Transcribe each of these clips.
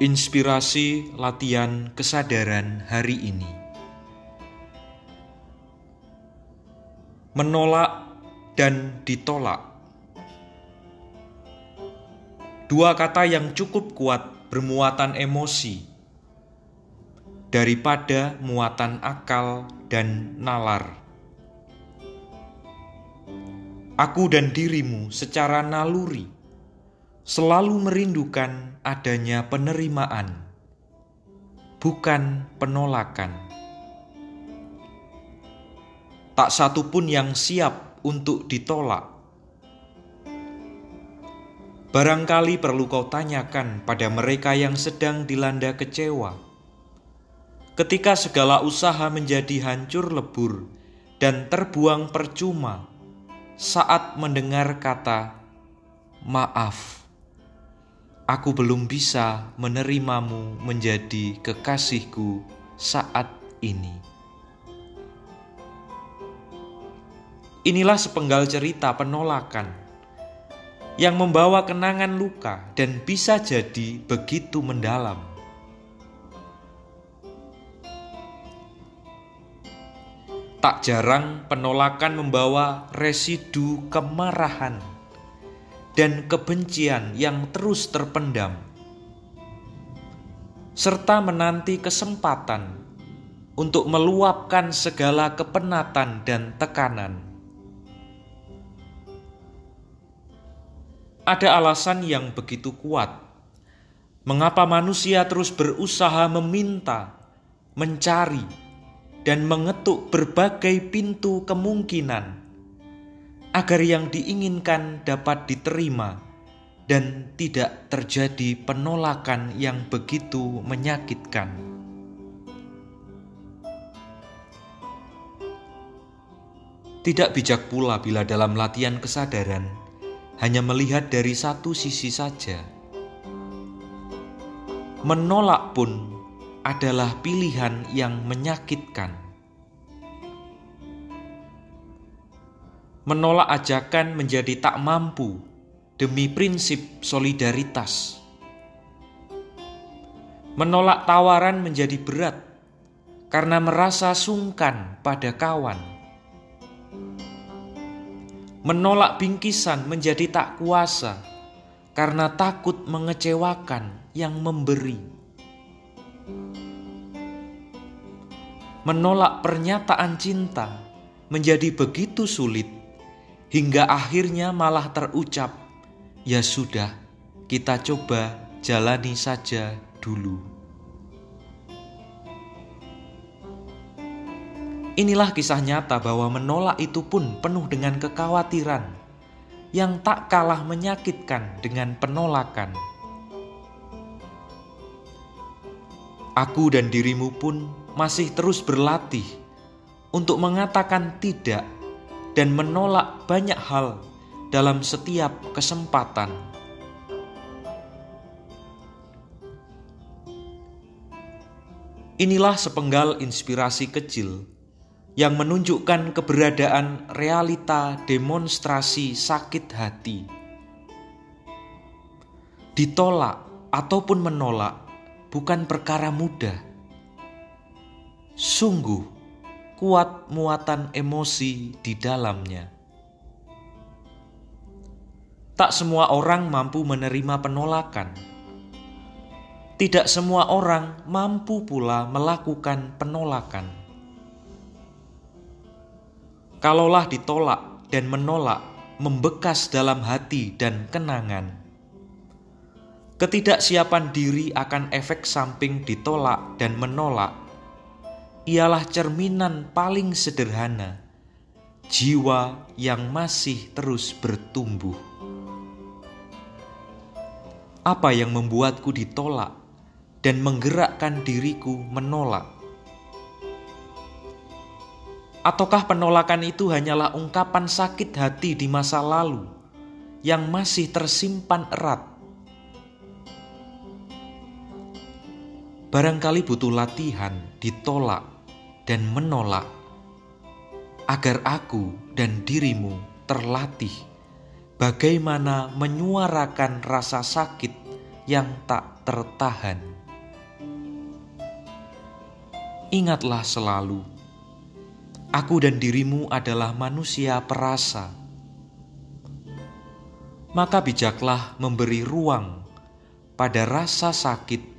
Inspirasi latihan kesadaran hari ini menolak dan ditolak. Dua kata yang cukup kuat bermuatan emosi daripada muatan akal dan nalar. Aku dan dirimu secara naluri selalu merindukan adanya penerimaan, bukan penolakan. Tak satu pun yang siap untuk ditolak. Barangkali perlu kau tanyakan pada mereka yang sedang dilanda kecewa. Ketika segala usaha menjadi hancur lebur dan terbuang percuma saat mendengar kata "maaf" aku belum bisa menerimamu menjadi kekasihku saat ini. Inilah sepenggal cerita penolakan yang membawa kenangan luka dan bisa jadi begitu mendalam. Tak jarang penolakan membawa residu kemarahan dan kebencian yang terus terpendam, serta menanti kesempatan untuk meluapkan segala kepenatan dan tekanan. Ada alasan yang begitu kuat mengapa manusia terus berusaha meminta, mencari, dan mengetuk berbagai pintu kemungkinan agar yang diinginkan dapat diterima dan tidak terjadi penolakan yang begitu menyakitkan. Tidak bijak pula bila dalam latihan kesadaran hanya melihat dari satu sisi saja. Menolak pun adalah pilihan yang menyakitkan. Menolak ajakan menjadi tak mampu demi prinsip solidaritas. Menolak tawaran menjadi berat karena merasa sungkan pada kawan. Menolak bingkisan menjadi tak kuasa karena takut mengecewakan yang memberi. Menolak pernyataan cinta menjadi begitu sulit hingga akhirnya malah terucap, "Ya sudah, kita coba jalani saja dulu." Inilah kisah nyata bahwa menolak itu pun penuh dengan kekhawatiran yang tak kalah menyakitkan dengan penolakan. Aku dan dirimu pun masih terus berlatih untuk mengatakan tidak dan menolak banyak hal dalam setiap kesempatan. Inilah sepenggal inspirasi kecil yang menunjukkan keberadaan realita demonstrasi sakit hati. Ditolak ataupun menolak bukan perkara mudah. Sungguh, kuat muatan emosi di dalamnya. Tak semua orang mampu menerima penolakan. Tidak semua orang mampu pula melakukan penolakan. Kalaulah ditolak dan menolak membekas dalam hati dan kenangan. Ketidaksiapan diri akan efek samping ditolak dan menolak ialah cerminan paling sederhana jiwa yang masih terus bertumbuh. Apa yang membuatku ditolak dan menggerakkan diriku menolak? Ataukah penolakan itu hanyalah ungkapan sakit hati di masa lalu yang masih tersimpan erat? Barangkali butuh latihan ditolak dan menolak, agar aku dan dirimu terlatih bagaimana menyuarakan rasa sakit yang tak tertahan. Ingatlah selalu, aku dan dirimu adalah manusia perasa. Maka bijaklah memberi ruang pada rasa sakit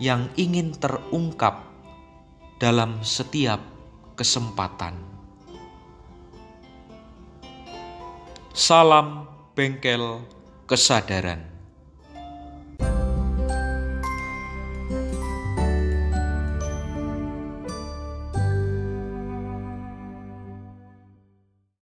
yang ingin terungkap dalam setiap kesempatan. Salam bengkel kesadaran.